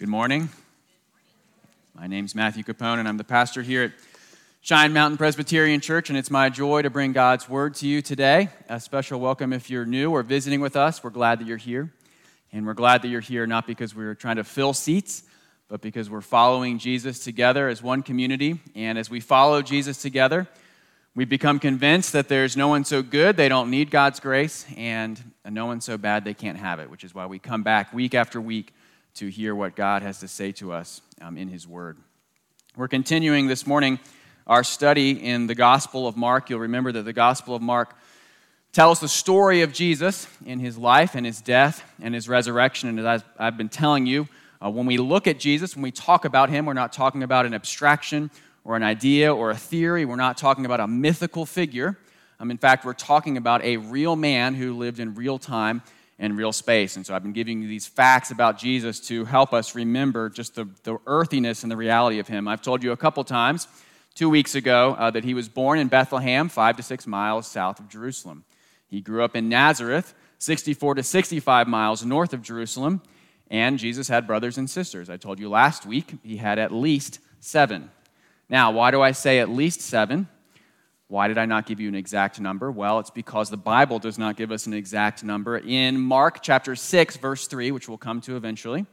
Good morning. My name's Matthew Capone, and I'm the pastor here at Shine Mountain Presbyterian Church, and it's my joy to bring God's word to you today. A special welcome if you're new or visiting with us. We're glad that you're here. And we're glad that you're here not because we're trying to fill seats, but because we're following Jesus together as one community. And as we follow Jesus together, we become convinced that there's no one so good they don't need God's grace, and no one so bad they can't have it, which is why we come back week after week to hear what God has to say to us um, in His Word. We're continuing this morning our study in the Gospel of Mark. You'll remember that the Gospel of Mark tells the story of Jesus in his life and his death and his resurrection. And as I've been telling you, uh, when we look at Jesus, when we talk about him, we're not talking about an abstraction or an idea or a theory. We're not talking about a mythical figure. Um, in fact, we're talking about a real man who lived in real time in real space. And so I've been giving you these facts about Jesus to help us remember just the, the earthiness and the reality of him. I've told you a couple times, two weeks ago, uh, that he was born in Bethlehem, five to six miles south of Jerusalem. He grew up in Nazareth, 64 to 65 miles north of Jerusalem. And Jesus had brothers and sisters. I told you last week he had at least seven. Now, why do I say at least seven? Why did I not give you an exact number? Well, it's because the Bible does not give us an exact number. In Mark chapter 6, verse 3, which we'll come to eventually,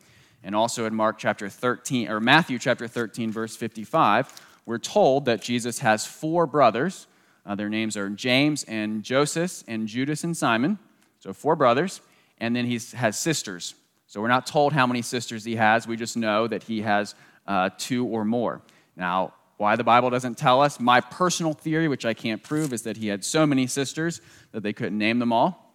and also in Mark chapter 13, or Matthew chapter 13, verse 55, we're told that Jesus has four brothers. Uh, their names are James and Joseph and Judas and Simon. So four brothers. And then he has sisters. So we're not told how many sisters he has. We just know that he has uh, two or more. Now, why the Bible doesn't tell us. My personal theory, which I can't prove, is that he had so many sisters that they couldn't name them all.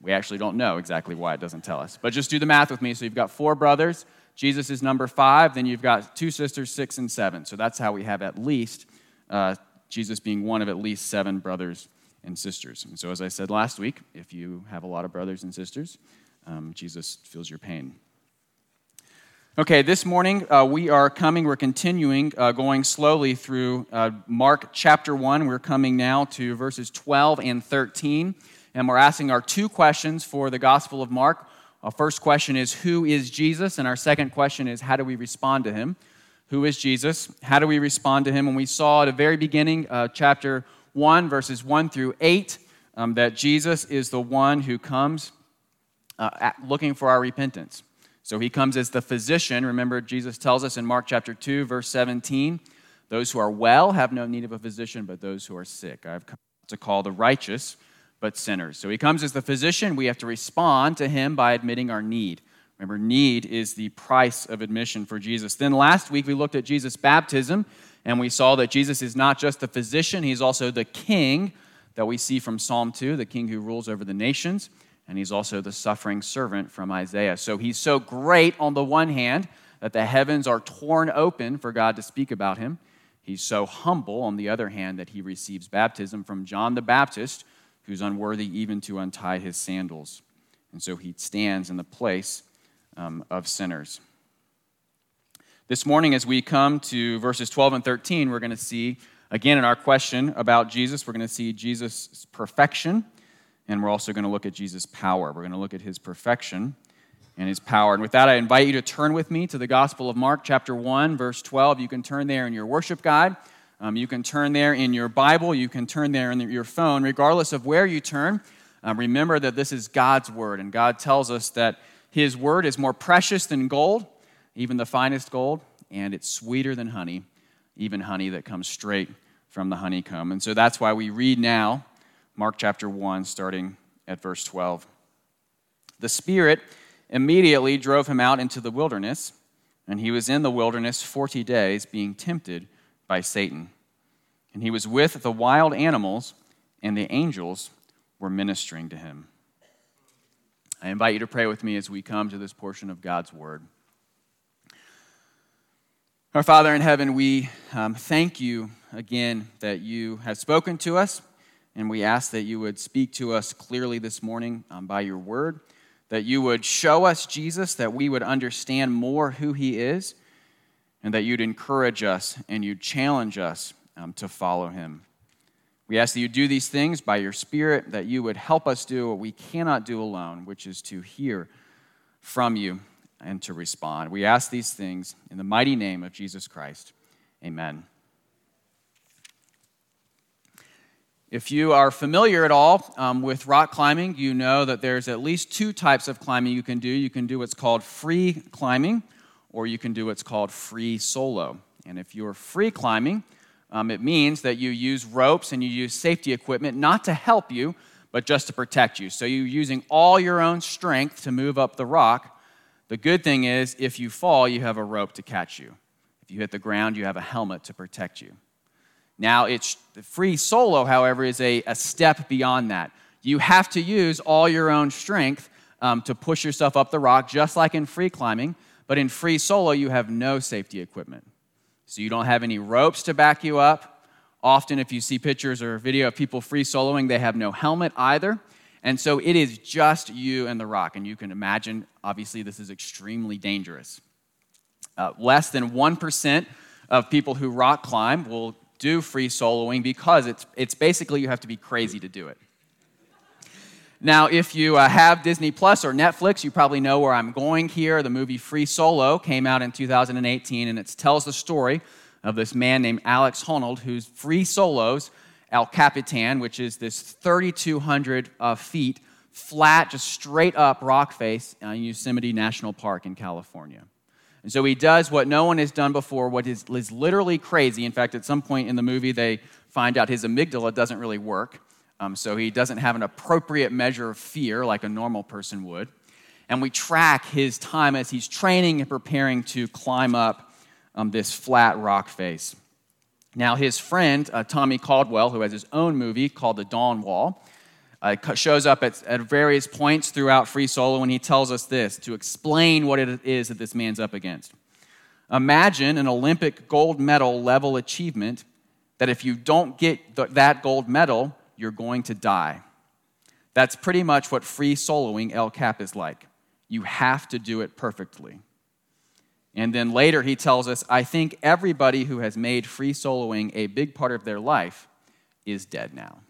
We actually don't know exactly why it doesn't tell us. But just do the math with me. So you've got four brothers. Jesus is number five. Then you've got two sisters, six and seven. So that's how we have at least uh, Jesus being one of at least seven brothers and sisters. And so, as I said last week, if you have a lot of brothers and sisters, um, Jesus feels your pain. Okay, this morning uh, we are coming, we're continuing uh, going slowly through uh, Mark chapter 1. We're coming now to verses 12 and 13, and we're asking our two questions for the Gospel of Mark. Our first question is, Who is Jesus? And our second question is, How do we respond to him? Who is Jesus? How do we respond to him? And we saw at the very beginning, uh, chapter 1, verses 1 through 8, um, that Jesus is the one who comes uh, looking for our repentance. So he comes as the physician. Remember, Jesus tells us in Mark chapter 2, verse 17 those who are well have no need of a physician, but those who are sick. I've come to call the righteous, but sinners. So he comes as the physician. We have to respond to him by admitting our need. Remember, need is the price of admission for Jesus. Then last week we looked at Jesus' baptism, and we saw that Jesus is not just the physician, he's also the king that we see from Psalm 2, the king who rules over the nations and he's also the suffering servant from Isaiah. So he's so great on the one hand that the heavens are torn open for God to speak about him. He's so humble on the other hand that he receives baptism from John the Baptist, who's unworthy even to untie his sandals. And so he stands in the place um, of sinners. This morning, as we come to verses 12 and 13, we're going to see, again, in our question about Jesus, we're going to see Jesus' perfection and we're also going to look at Jesus' power. We're going to look at his perfection and his power. And with that, I invite you to turn with me to the Gospel of Mark, chapter 1, verse 12. You can turn there in your worship guide. Um, you can turn there in your Bible. You can turn there in your phone. Regardless of where you turn, um, remember that this is God's Word. And God tells us that His Word is more precious than gold, even the finest gold, and it's sweeter than honey, even honey that comes straight from the honeycomb. And so that's why we read now Mark chapter 1, starting at verse 12. The Spirit immediately drove him out into the wilderness, and he was in the wilderness 40 days, being tempted by Satan. And he was with the wild animals, and the angels were ministering to him. I invite you to pray with me as we come to this portion of God's Word. Our Father in heaven, we um, thank you again that you have spoken to us and we ask that you would speak to us clearly this morning um, by your word, that you would show us Jesus, that we would understand more who he is, and that you'd encourage us and you'd challenge us um, to follow him. We ask that you do these things by your Spirit, that you would help us do what we cannot do alone, which is to hear from you and to respond. We ask these things in the mighty name of Jesus Christ. Amen. If you are familiar at all um, with rock climbing, you know that there's at least two types of climbing you can do. You can do what's called free climbing, or you can do what's called free solo. And if you're free climbing, um, it means that you use ropes and you use safety equipment not to help you, but just to protect you. So you're using all your own strength to move up the rock. The good thing is, if you fall, you have a rope to catch you. If you hit the ground, you have a helmet to protect you. Now, it's free solo, however, is a, a step beyond that. You have to use all your own strength um, to push yourself up the rock, just like in free climbing. But in free solo, you have no safety equipment. So you don't have any ropes to back you up. Often, if you see pictures or video of people free soloing, they have no helmet either. And so it is just you and the rock. And you can imagine, obviously, this is extremely dangerous. Uh, less than 1% of people who rock climb will do free soloing because it's, it's basically you have to be crazy to do it. Now, if you uh, have Disney Plus or Netflix, you probably know where I'm going here. The movie Free Solo came out in 2018, and it tells the story of this man named Alex Honnold who's free solos El Capitan, which is this 3,200 uh, feet flat, just straight up rock face in Yosemite National Park in California. And so he does what no one has done before, what is, is literally crazy. In fact, at some point in the movie, they find out his amygdala doesn't really work. Um, so he doesn't have an appropriate measure of fear like a normal person would. And we track his time as he's training and preparing to climb up um, this flat rock face. Now, his friend, uh, Tommy Caldwell, who has his own movie called The Dawn Wall, uh, shows up at, at various points throughout Free Solo and he tells us this to explain what it is that this man's up against. Imagine an Olympic gold medal level achievement that if you don't get th- that gold medal, you're going to die. That's pretty much what free soloing El Cap is like. You have to do it perfectly. And then later he tells us I think everybody who has made free soloing a big part of their life is dead now.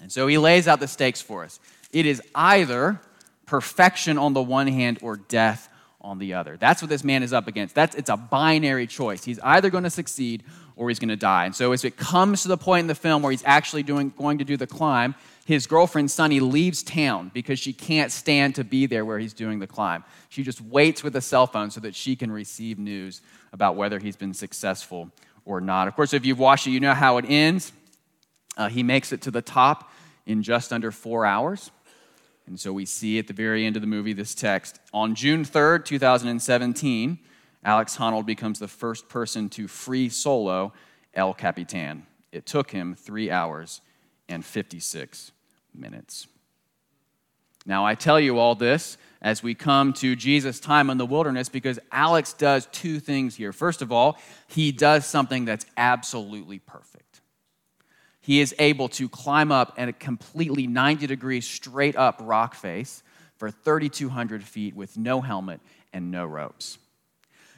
And so he lays out the stakes for us. It is either perfection on the one hand or death on the other. That's what this man is up against. That's, it's a binary choice. He's either going to succeed or he's going to die. And so as it comes to the point in the film where he's actually doing, going to do the climb, his girlfriend, Sanni, leaves town because she can't stand to be there where he's doing the climb. She just waits with a cell phone so that she can receive news about whether he's been successful or not. Of course, if you've watched it, you know how it ends. Uh, he makes it to the top in just under four hours. And so we see at the very end of the movie this text. On June 3rd, 2017, Alex Honnold becomes the first person to free solo El Capitan. It took him three hours and 56 minutes. Now, I tell you all this as we come to Jesus' time in the wilderness because Alex does two things here. First of all, he does something that's absolutely perfect. He is able to climb up at a completely 90 degree straight up rock face for 3,200 feet with no helmet and no ropes.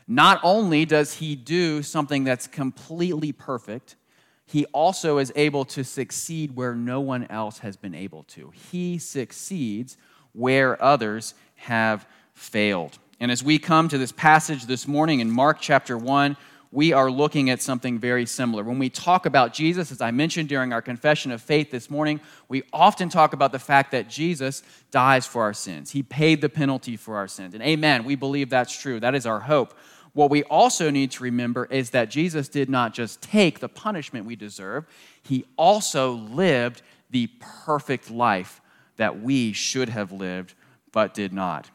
Not only does he do something that's completely perfect, he also is able to succeed where no one else has been able to. He succeeds where others have failed. And as we come to this passage this morning in Mark chapter 1, we are looking at something very similar. When we talk about Jesus, as I mentioned during our confession of faith this morning, we often talk about the fact that Jesus dies for our sins. He paid the penalty for our sins. And amen, we believe that's true. That is our hope. What we also need to remember is that Jesus did not just take the punishment we deserve, he also lived the perfect life that we should have lived but did not.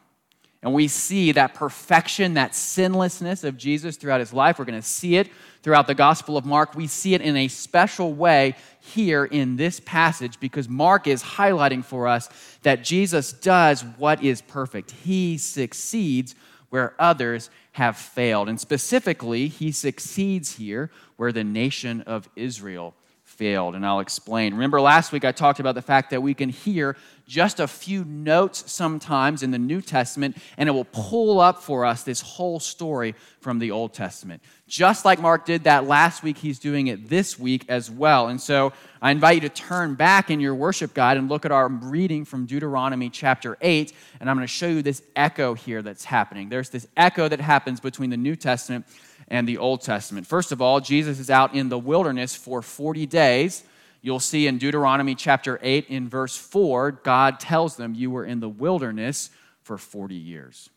And we see that perfection, that sinlessness of Jesus throughout his life. We're going to see it throughout the Gospel of Mark. We see it in a special way here in this passage because Mark is highlighting for us that Jesus does what is perfect. He succeeds where others have failed. And specifically, he succeeds here where the nation of Israel failed. And I'll explain. Remember, last week I talked about the fact that we can hear just a few notes sometimes in the New Testament, and it will pull up for us this whole story from the Old Testament. Just like Mark did that last week, he's doing it this week as well. And so I invite you to turn back in your worship guide and look at our reading from Deuteronomy chapter 8. And I'm going to show you this echo here that's happening. There's this echo that happens between the New Testament and the Old Testament. First of all, Jesus is out in the wilderness for 40 days. You'll see in Deuteronomy chapter 8, in verse 4, God tells them, You were in the wilderness for 40 years.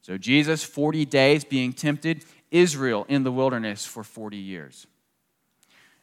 So, Jesus, 40 days being tempted, Israel in the wilderness for 40 years.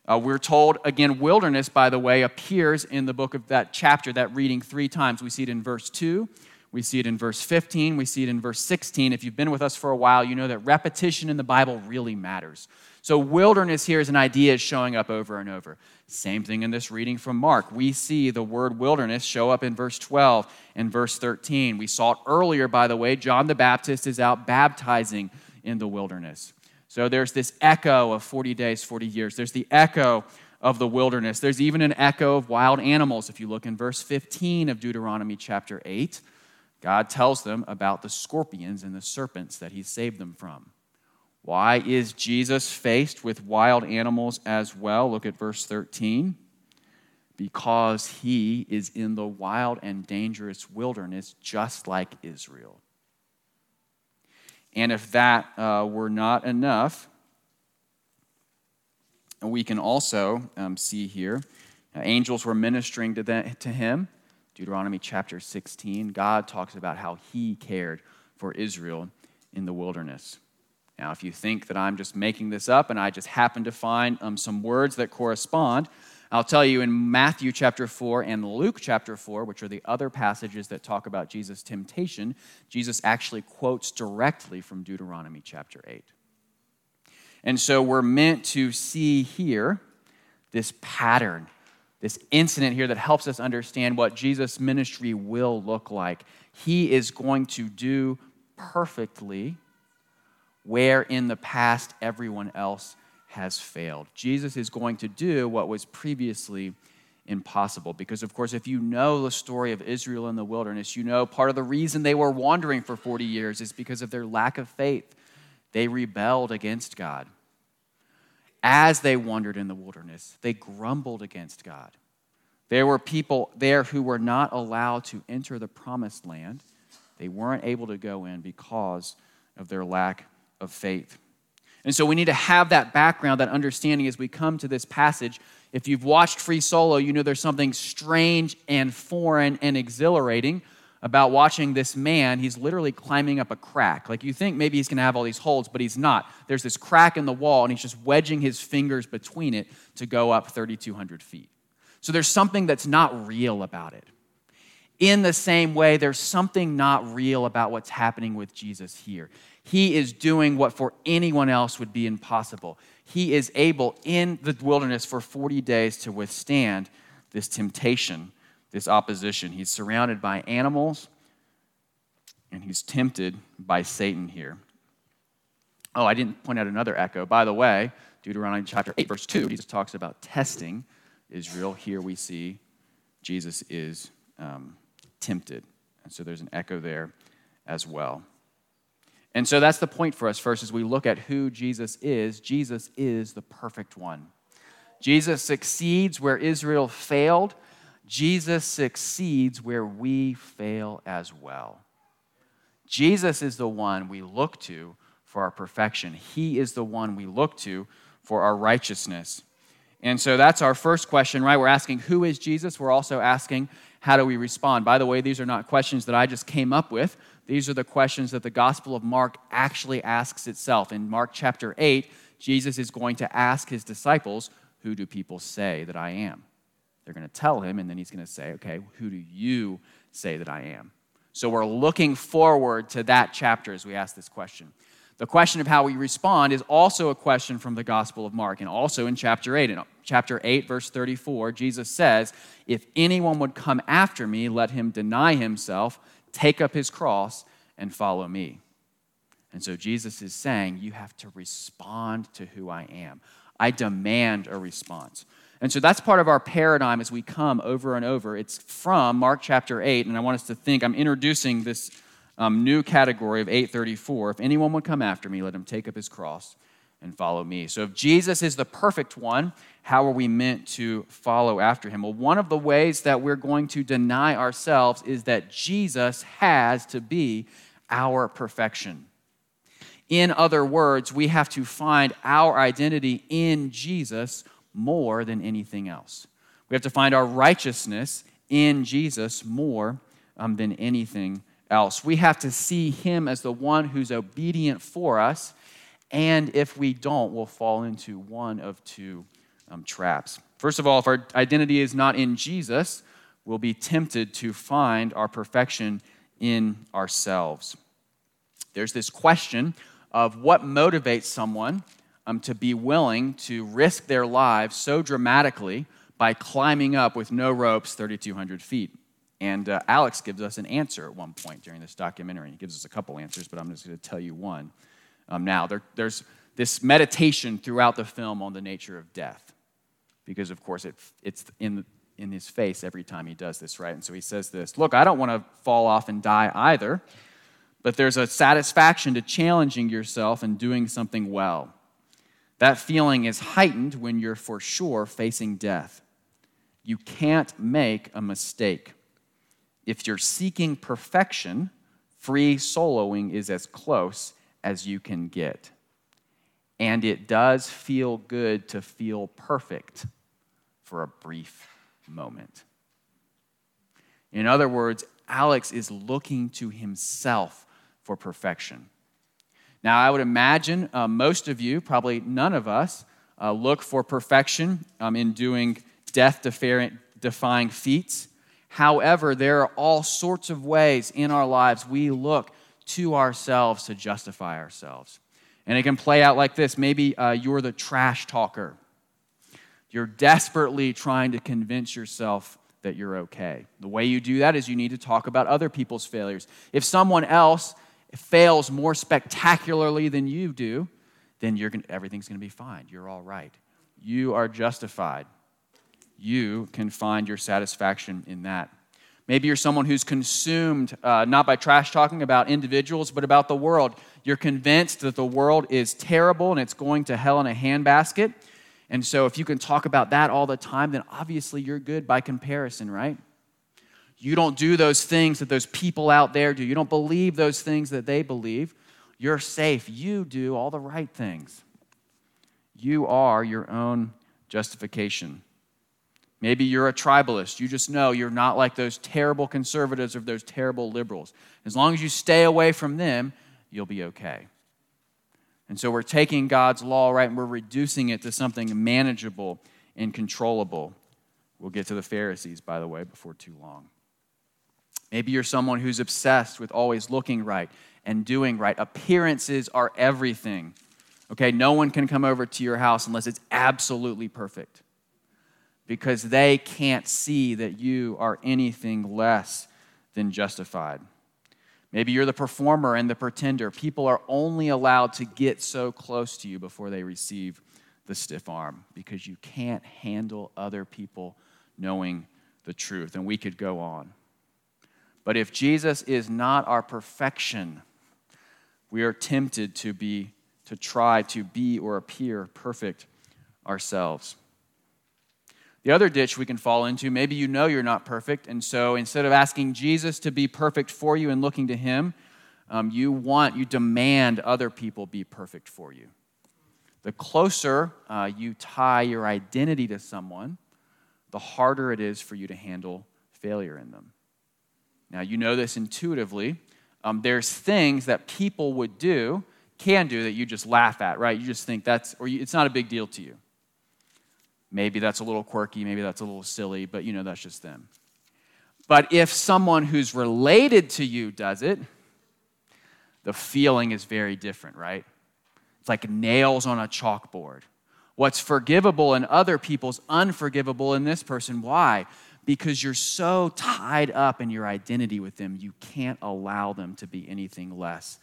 Uh, we're told, again, wilderness, by the way, appears in the book of that chapter, that reading, three times. We see it in verse 2, we see it in verse 15, we see it in verse 16. If you've been with us for a while, you know that repetition in the Bible really matters. So, wilderness here is an idea showing up over and over. Same thing in this reading from Mark. We see the word wilderness show up in verse 12 and verse 13. We saw it earlier, by the way. John the Baptist is out baptizing in the wilderness. So there's this echo of 40 days, 40 years. There's the echo of the wilderness. There's even an echo of wild animals. If you look in verse 15 of Deuteronomy chapter 8, God tells them about the scorpions and the serpents that he saved them from. Why is Jesus faced with wild animals as well? Look at verse 13. Because he is in the wild and dangerous wilderness, just like Israel. And if that uh, were not enough, we can also um, see here uh, angels were ministering to, to him. Deuteronomy chapter 16, God talks about how he cared for Israel in the wilderness. Now, if you think that I'm just making this up and I just happen to find um, some words that correspond, I'll tell you in Matthew chapter 4 and Luke chapter 4, which are the other passages that talk about Jesus' temptation, Jesus actually quotes directly from Deuteronomy chapter 8. And so we're meant to see here this pattern, this incident here that helps us understand what Jesus' ministry will look like. He is going to do perfectly where in the past everyone else has failed. Jesus is going to do what was previously impossible. Because, of course, if you know the story of Israel in the wilderness, you know part of the reason they were wandering for 40 years is because of their lack of faith. They rebelled against God. As they wandered in the wilderness, they grumbled against God. There were people there who were not allowed to enter the promised land. They weren't able to go in because of their lack of faith. And so we need to have that background, that understanding as we come to this passage. If you've watched Free Solo, you know there's something strange and foreign and exhilarating about watching this man. He's literally climbing up a crack. Like you think maybe he's going to have all these holds, but he's not. There's this crack in the wall, and he's just wedging his fingers between it to go up 3,200 feet. So there's something that's not real about it. In the same way, there's something not real about what's happening with Jesus here. He is doing what for anyone else would be impossible. He is able in the wilderness for 40 days to withstand this temptation, this opposition. He's surrounded by animals, and he's tempted by Satan here. Oh, I didn't point out another echo. By the way, Deuteronomy chapter 8, verse 2, Jesus talks about testing Israel. Here we see Jesus is um, tempted. And so there's an echo there as well. And so that's the point for us first as we look at who Jesus is. Jesus is the perfect one. Jesus succeeds where Israel failed. Jesus succeeds where we fail as well. Jesus is the one we look to for our perfection. He is the one we look to for our righteousness. And so that's our first question, right? We're asking, who is Jesus? We're also asking, how do we respond? By the way, these are not questions that I just came up with. These are the questions that the Gospel of Mark actually asks itself. In Mark chapter 8, Jesus is going to ask his disciples, Who do people say that I am? They're going to tell him, and then he's going to say, Okay, who do you say that I am? So we're looking forward to that chapter as we ask this question. The question of how we respond is also a question from the Gospel of Mark, and also in chapter 8. In chapter 8, verse 34, Jesus says, If anyone would come after me, let him deny himself take up his cross, and follow me. And so Jesus is saying, You have to respond to who I am. I demand a response. And so that's part of our paradigm as we come over and over. It's from Mark chapter 8, and I want us to think I'm introducing this um, new category of 834. If anyone would come after me, let him take up his cross and follow me. So if Jesus is the perfect one, how are we meant to follow after him? Well, one of the ways that we're going to deny ourselves is that Jesus has to be our perfection. In other words, we have to find our identity in Jesus more than anything else. We have to find our righteousness in Jesus more um, than anything else. We have to see him as the one who's obedient for us, and if we don't, we'll fall into one of two um, traps. First of all, if our identity is not in Jesus, we'll be tempted to find our perfection in ourselves. There's this question of what motivates someone um, to be willing to risk their lives so dramatically by climbing up with no ropes 3,200 feet. And uh, Alex gives us an answer at one point during this documentary. He gives us a couple answers, but I'm just going to tell you one um, now. There, there's this meditation throughout the film on the nature of death, because, of course, it, it's in, in his face every time he does this, right? And so he says this Look, I don't want to fall off and die either, but there's a satisfaction to challenging yourself and doing something well. That feeling is heightened when you're for sure facing death. You can't make a mistake. If you're seeking perfection, free soloing is as close as you can get. And it does feel good to feel perfect for a brief moment. In other words, Alex is looking to himself for perfection. Now, I would imagine uh, most of you, probably none of us, uh, look for perfection um, in doing death defying feats. However, there are all sorts of ways in our lives we look to ourselves to justify ourselves. And it can play out like this maybe uh, you're the trash talker. You're desperately trying to convince yourself that you're okay. The way you do that is you need to talk about other people's failures. If someone else fails more spectacularly than you do, then you're gonna, everything's going to be fine. You're all right. You are justified you can find your satisfaction in that. Maybe you're someone who's consumed uh, not by trash talking about individuals, but about the world. You're convinced that the world is terrible and it's going to hell in a handbasket. And so, if you can talk about that all the time, then obviously you're good by comparison, right? You don't do those things that those people out there do. You don't believe those things that they believe. You're safe. You do all the right things. You are your own justification. Maybe you're a tribalist. You just know you're not like those terrible conservatives or those terrible liberals. As long as you stay away from them, you'll be okay. And so we're taking God's law, right, and we're reducing it to something manageable and controllable. We'll get to the Pharisees, by the way, before too long. Maybe you're someone who's obsessed with always looking right and doing right. Appearances are everything. Okay, no one can come over to your house unless it's absolutely perfect because they can't see that you are anything less than justified. Maybe you're the performer and the pretender. People are only allowed to get so close to you before they receive the stiff arm because you can't handle other people knowing the truth. And we could go on. But if Jesus is not our perfection, we are tempted to be to try to be or appear perfect ourselves. The other ditch we can fall into, maybe you know you're not perfect, and so instead of asking Jesus to be perfect for you and looking to Him, um, you want, you demand other people be perfect for you. The closer uh, you tie your identity to someone, the harder it is for you to handle failure in them. Now, you know this intuitively. Um, there's things that people would do, can do, that you just laugh at, right? You just think that's, or you, it's not a big deal to you. Maybe that's a little quirky, maybe that's a little silly, but you know, that's just them. But if someone who's related to you does it, the feeling is very different, right? It's like nails on a chalkboard. What's forgivable in other people's unforgivable in this person. Why? Because you're so tied up in your identity with them, you can't allow them to be anything less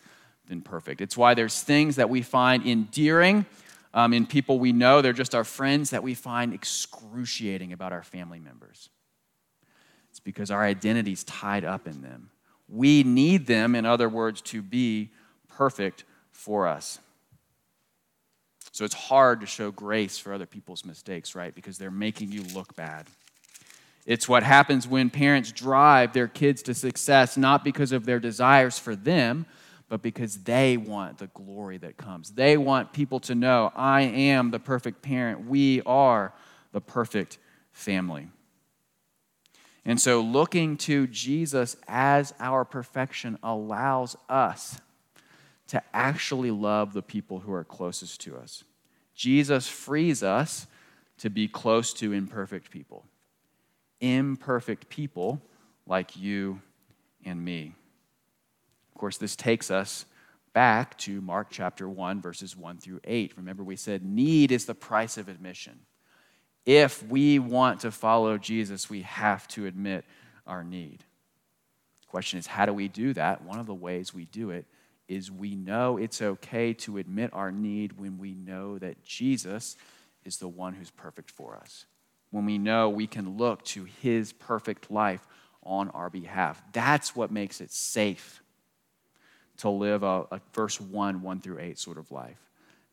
than perfect. It's why there's things that we find endearing um, in people we know. They're just our friends that we find excruciating about our family members. It's because our identity's tied up in them. We need them, in other words, to be perfect for us. So it's hard to show grace for other people's mistakes, right? Because they're making you look bad. It's what happens when parents drive their kids to success, not because of their desires for them, but because they want the glory that comes. They want people to know, I am the perfect parent. We are the perfect family. And so, looking to Jesus as our perfection allows us to actually love the people who are closest to us. Jesus frees us to be close to imperfect people. Imperfect people like you and me. Of course, this takes us back to Mark chapter 1, verses 1 through 8. Remember, we said need is the price of admission. If we want to follow Jesus, we have to admit our need. The question is, how do we do that? One of the ways we do it is we know it's okay to admit our need when we know that Jesus is the one who's perfect for us. When we know we can look to his perfect life on our behalf. That's what makes it safe to live a, a, verse 1, 1 through 8 sort of life.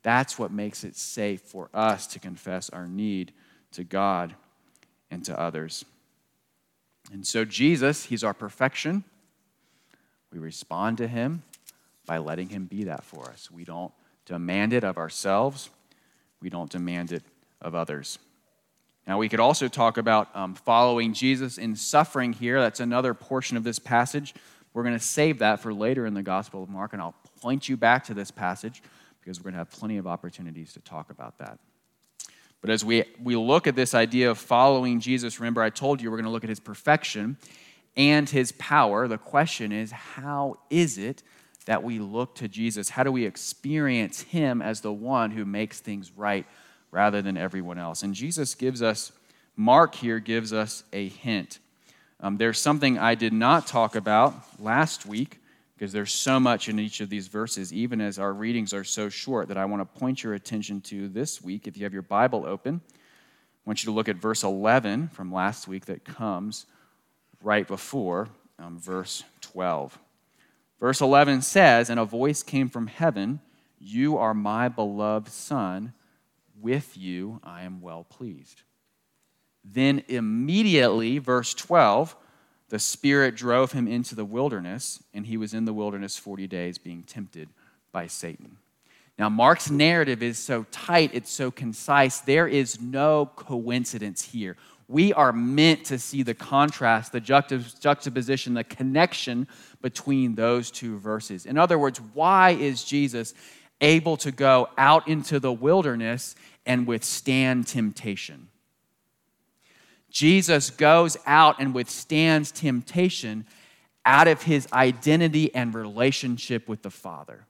That's what makes it safe for us to confess our need to God and to others. And so, Jesus, He's our perfection. We respond to Him by letting Him be that for us. We don't demand it of ourselves, we don't demand it of others. Now, we could also talk about um, following Jesus in suffering here. That's another portion of this passage. We're going to save that for later in the Gospel of Mark, and I'll point you back to this passage because we're going to have plenty of opportunities to talk about that. But as we, we look at this idea of following Jesus, remember I told you we're going to look at his perfection and his power. The question is, how is it that we look to Jesus? How do we experience him as the one who makes things right rather than everyone else? And Jesus gives us, Mark here gives us a hint. Um, there's something I did not talk about last week because there's so much in each of these verses, even as our readings are so short, that I want to point your attention to this week. If you have your Bible open, I want you to look at verse 11 from last week that comes right before um, verse 12. Verse 11 says, And a voice came from heaven, You are my beloved Son, with you I am well pleased. Then immediately, verse 12, the Spirit drove him into the wilderness, and he was in the wilderness 40 days being tempted by Satan. Now, Mark's narrative is so tight, it's so concise. There is no coincidence here. We are meant to see the contrast, the juxtaposition, the connection between those two verses. In other words, why is Jesus able to go out into the wilderness and withstand temptation? Jesus goes out and withstands temptation out of his identity and relationship with the Father.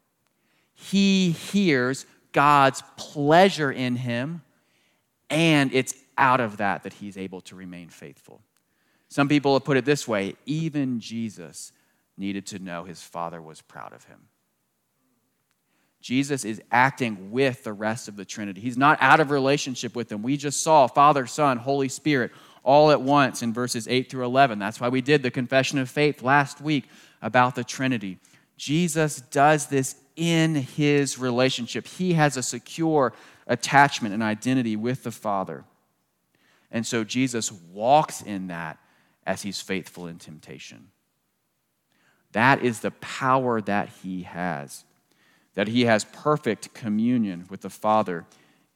He hears God's pleasure in him, and it's out of that that he's able to remain faithful. Some people have put it this way even Jesus needed to know his Father was proud of him. Jesus is acting with the rest of the Trinity. He's not out of relationship with them. We just saw Father, Son, Holy Spirit all at once in verses 8 through 11. That's why we did the confession of faith last week about the Trinity. Jesus does this in his relationship. He has a secure attachment and identity with the Father. And so Jesus walks in that as he's faithful in temptation. That is the power that he has, that he has perfect communion with the Father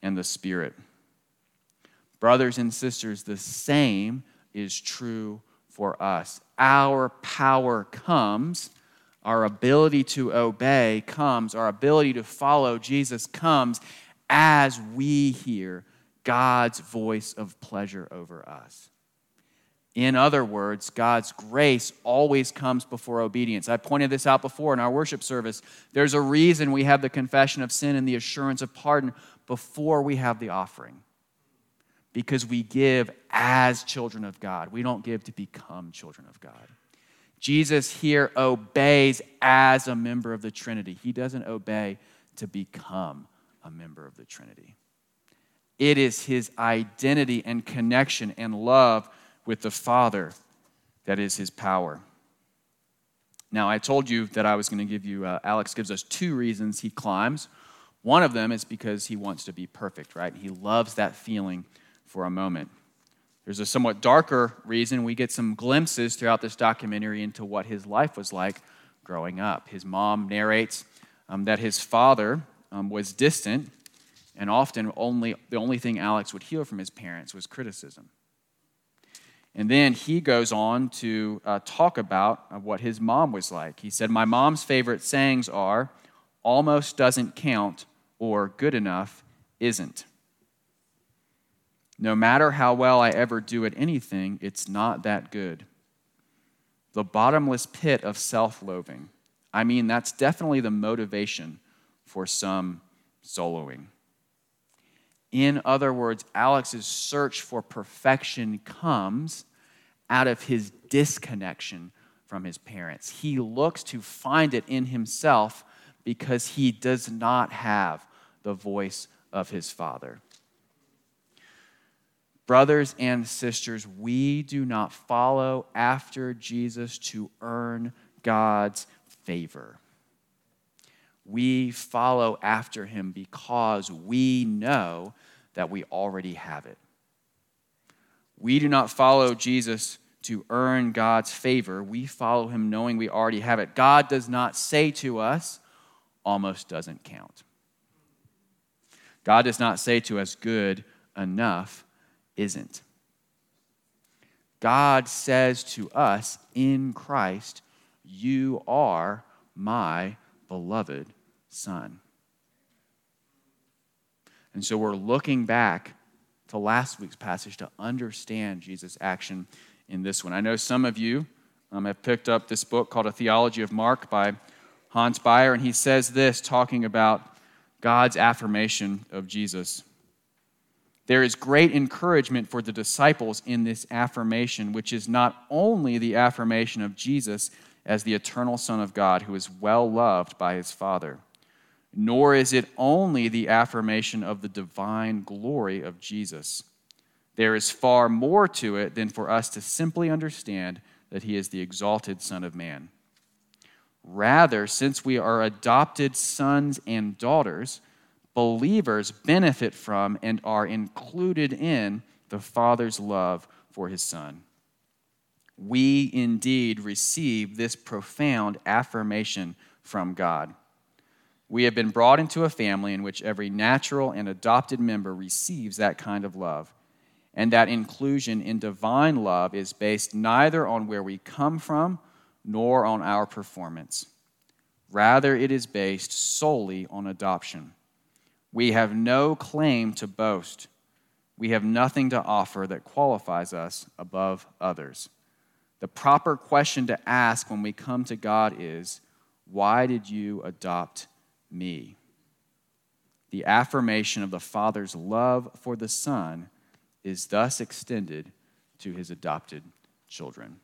and the Spirit. Brothers and sisters, the same is true for us. Our power comes, our ability to obey comes, our ability to follow Jesus comes as we hear God's voice of pleasure over us. In other words, God's grace always comes before obedience. I pointed this out before in our worship service. There's a reason we have the confession of sin and the assurance of pardon before we have the offering because we give as children of God. We don't give to become children of God. Jesus here obeys as a member of the Trinity. He doesn't obey to become a member of the Trinity. It is his identity and connection and love with the Father that is his power. Now, I told you that I was going to give you, uh, Alex gives us two reasons he climbs. One of them is because he wants to be perfect, right? He loves that feeling for a moment. There's a somewhat darker reason. We get some glimpses throughout this documentary into what his life was like growing up. His mom narrates um, that his father um, was distant, and often only, the only thing Alex would hear from his parents was criticism. And then he goes on to uh, talk about uh, what his mom was like. He said, My mom's favorite sayings are almost doesn't count or good enough isn't. No matter how well I ever do at anything, it's not that good. The bottomless pit of self loathing. I mean, that's definitely the motivation for some soloing. In other words, Alex's search for perfection comes out of his disconnection from his parents. He looks to find it in himself because he does not have the voice of his father. Brothers and sisters, we do not follow after Jesus to earn God's favor. We follow after him because we know that we already have it. We do not follow Jesus to earn God's favor. We follow him knowing we already have it. God does not say to us, almost doesn't count. God does not say to us, good enough isn't. God says to us in Christ, You are my beloved Son. And so we're looking back to last week's passage to understand Jesus' action in this one. I know some of you um, have picked up this book called A Theology of Mark by Hans Bayer, and he says this talking about God's affirmation of Jesus. There is great encouragement for the disciples in this affirmation, which is not only the affirmation of Jesus as the eternal Son of God who is well loved by his Father, nor is it only the affirmation of the divine glory of Jesus. There is far more to it than for us to simply understand that he is the exalted Son of Man. Rather, since we are adopted sons and daughters, believers benefit from and are included in the Father's love for his Son. We indeed receive this profound affirmation from God. We have been brought into a family in which every natural and adopted member receives that kind of love. And that inclusion in divine love is based neither on where we come from nor on our performance. Rather, it is based solely on adoption. We have no claim to boast. We have nothing to offer that qualifies us above others. The proper question to ask when we come to God is Why did you adopt me? The affirmation of the Father's love for the Son is thus extended to his adopted children.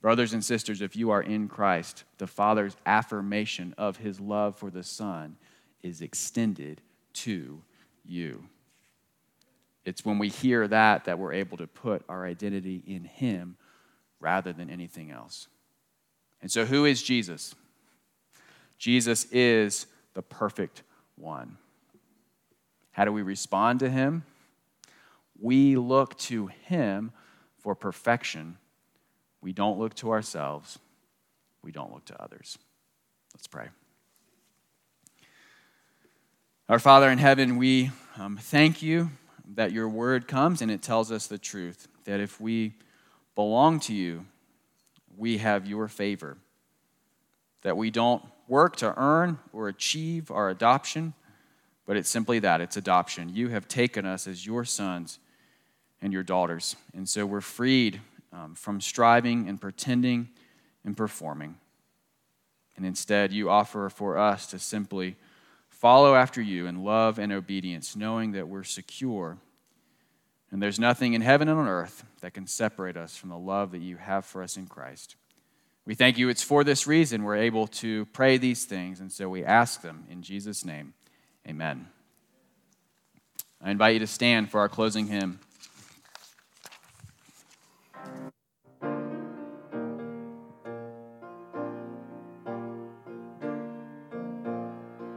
Brothers and sisters, if you are in Christ, the Father's affirmation of his love for the Son is extended to you. It's when we hear that that we're able to put our identity in Him rather than anything else. And so, who is Jesus? Jesus is the perfect one. How do we respond to Him? We look to Him for perfection. We don't look to ourselves, we don't look to others. Let's pray. Our Father in heaven, we um, thank you that your word comes and it tells us the truth. That if we belong to you, we have your favor. That we don't work to earn or achieve our adoption, but it's simply that it's adoption. You have taken us as your sons and your daughters. And so we're freed um, from striving and pretending and performing. And instead, you offer for us to simply follow after you in love and obedience, knowing that we're secure. And there's nothing in heaven and on earth that can separate us from the love that you have for us in Christ. We thank you, it's for this reason we're able to pray these things, and so we ask them in Jesus' name. Amen. I invite you to stand for our closing hymn.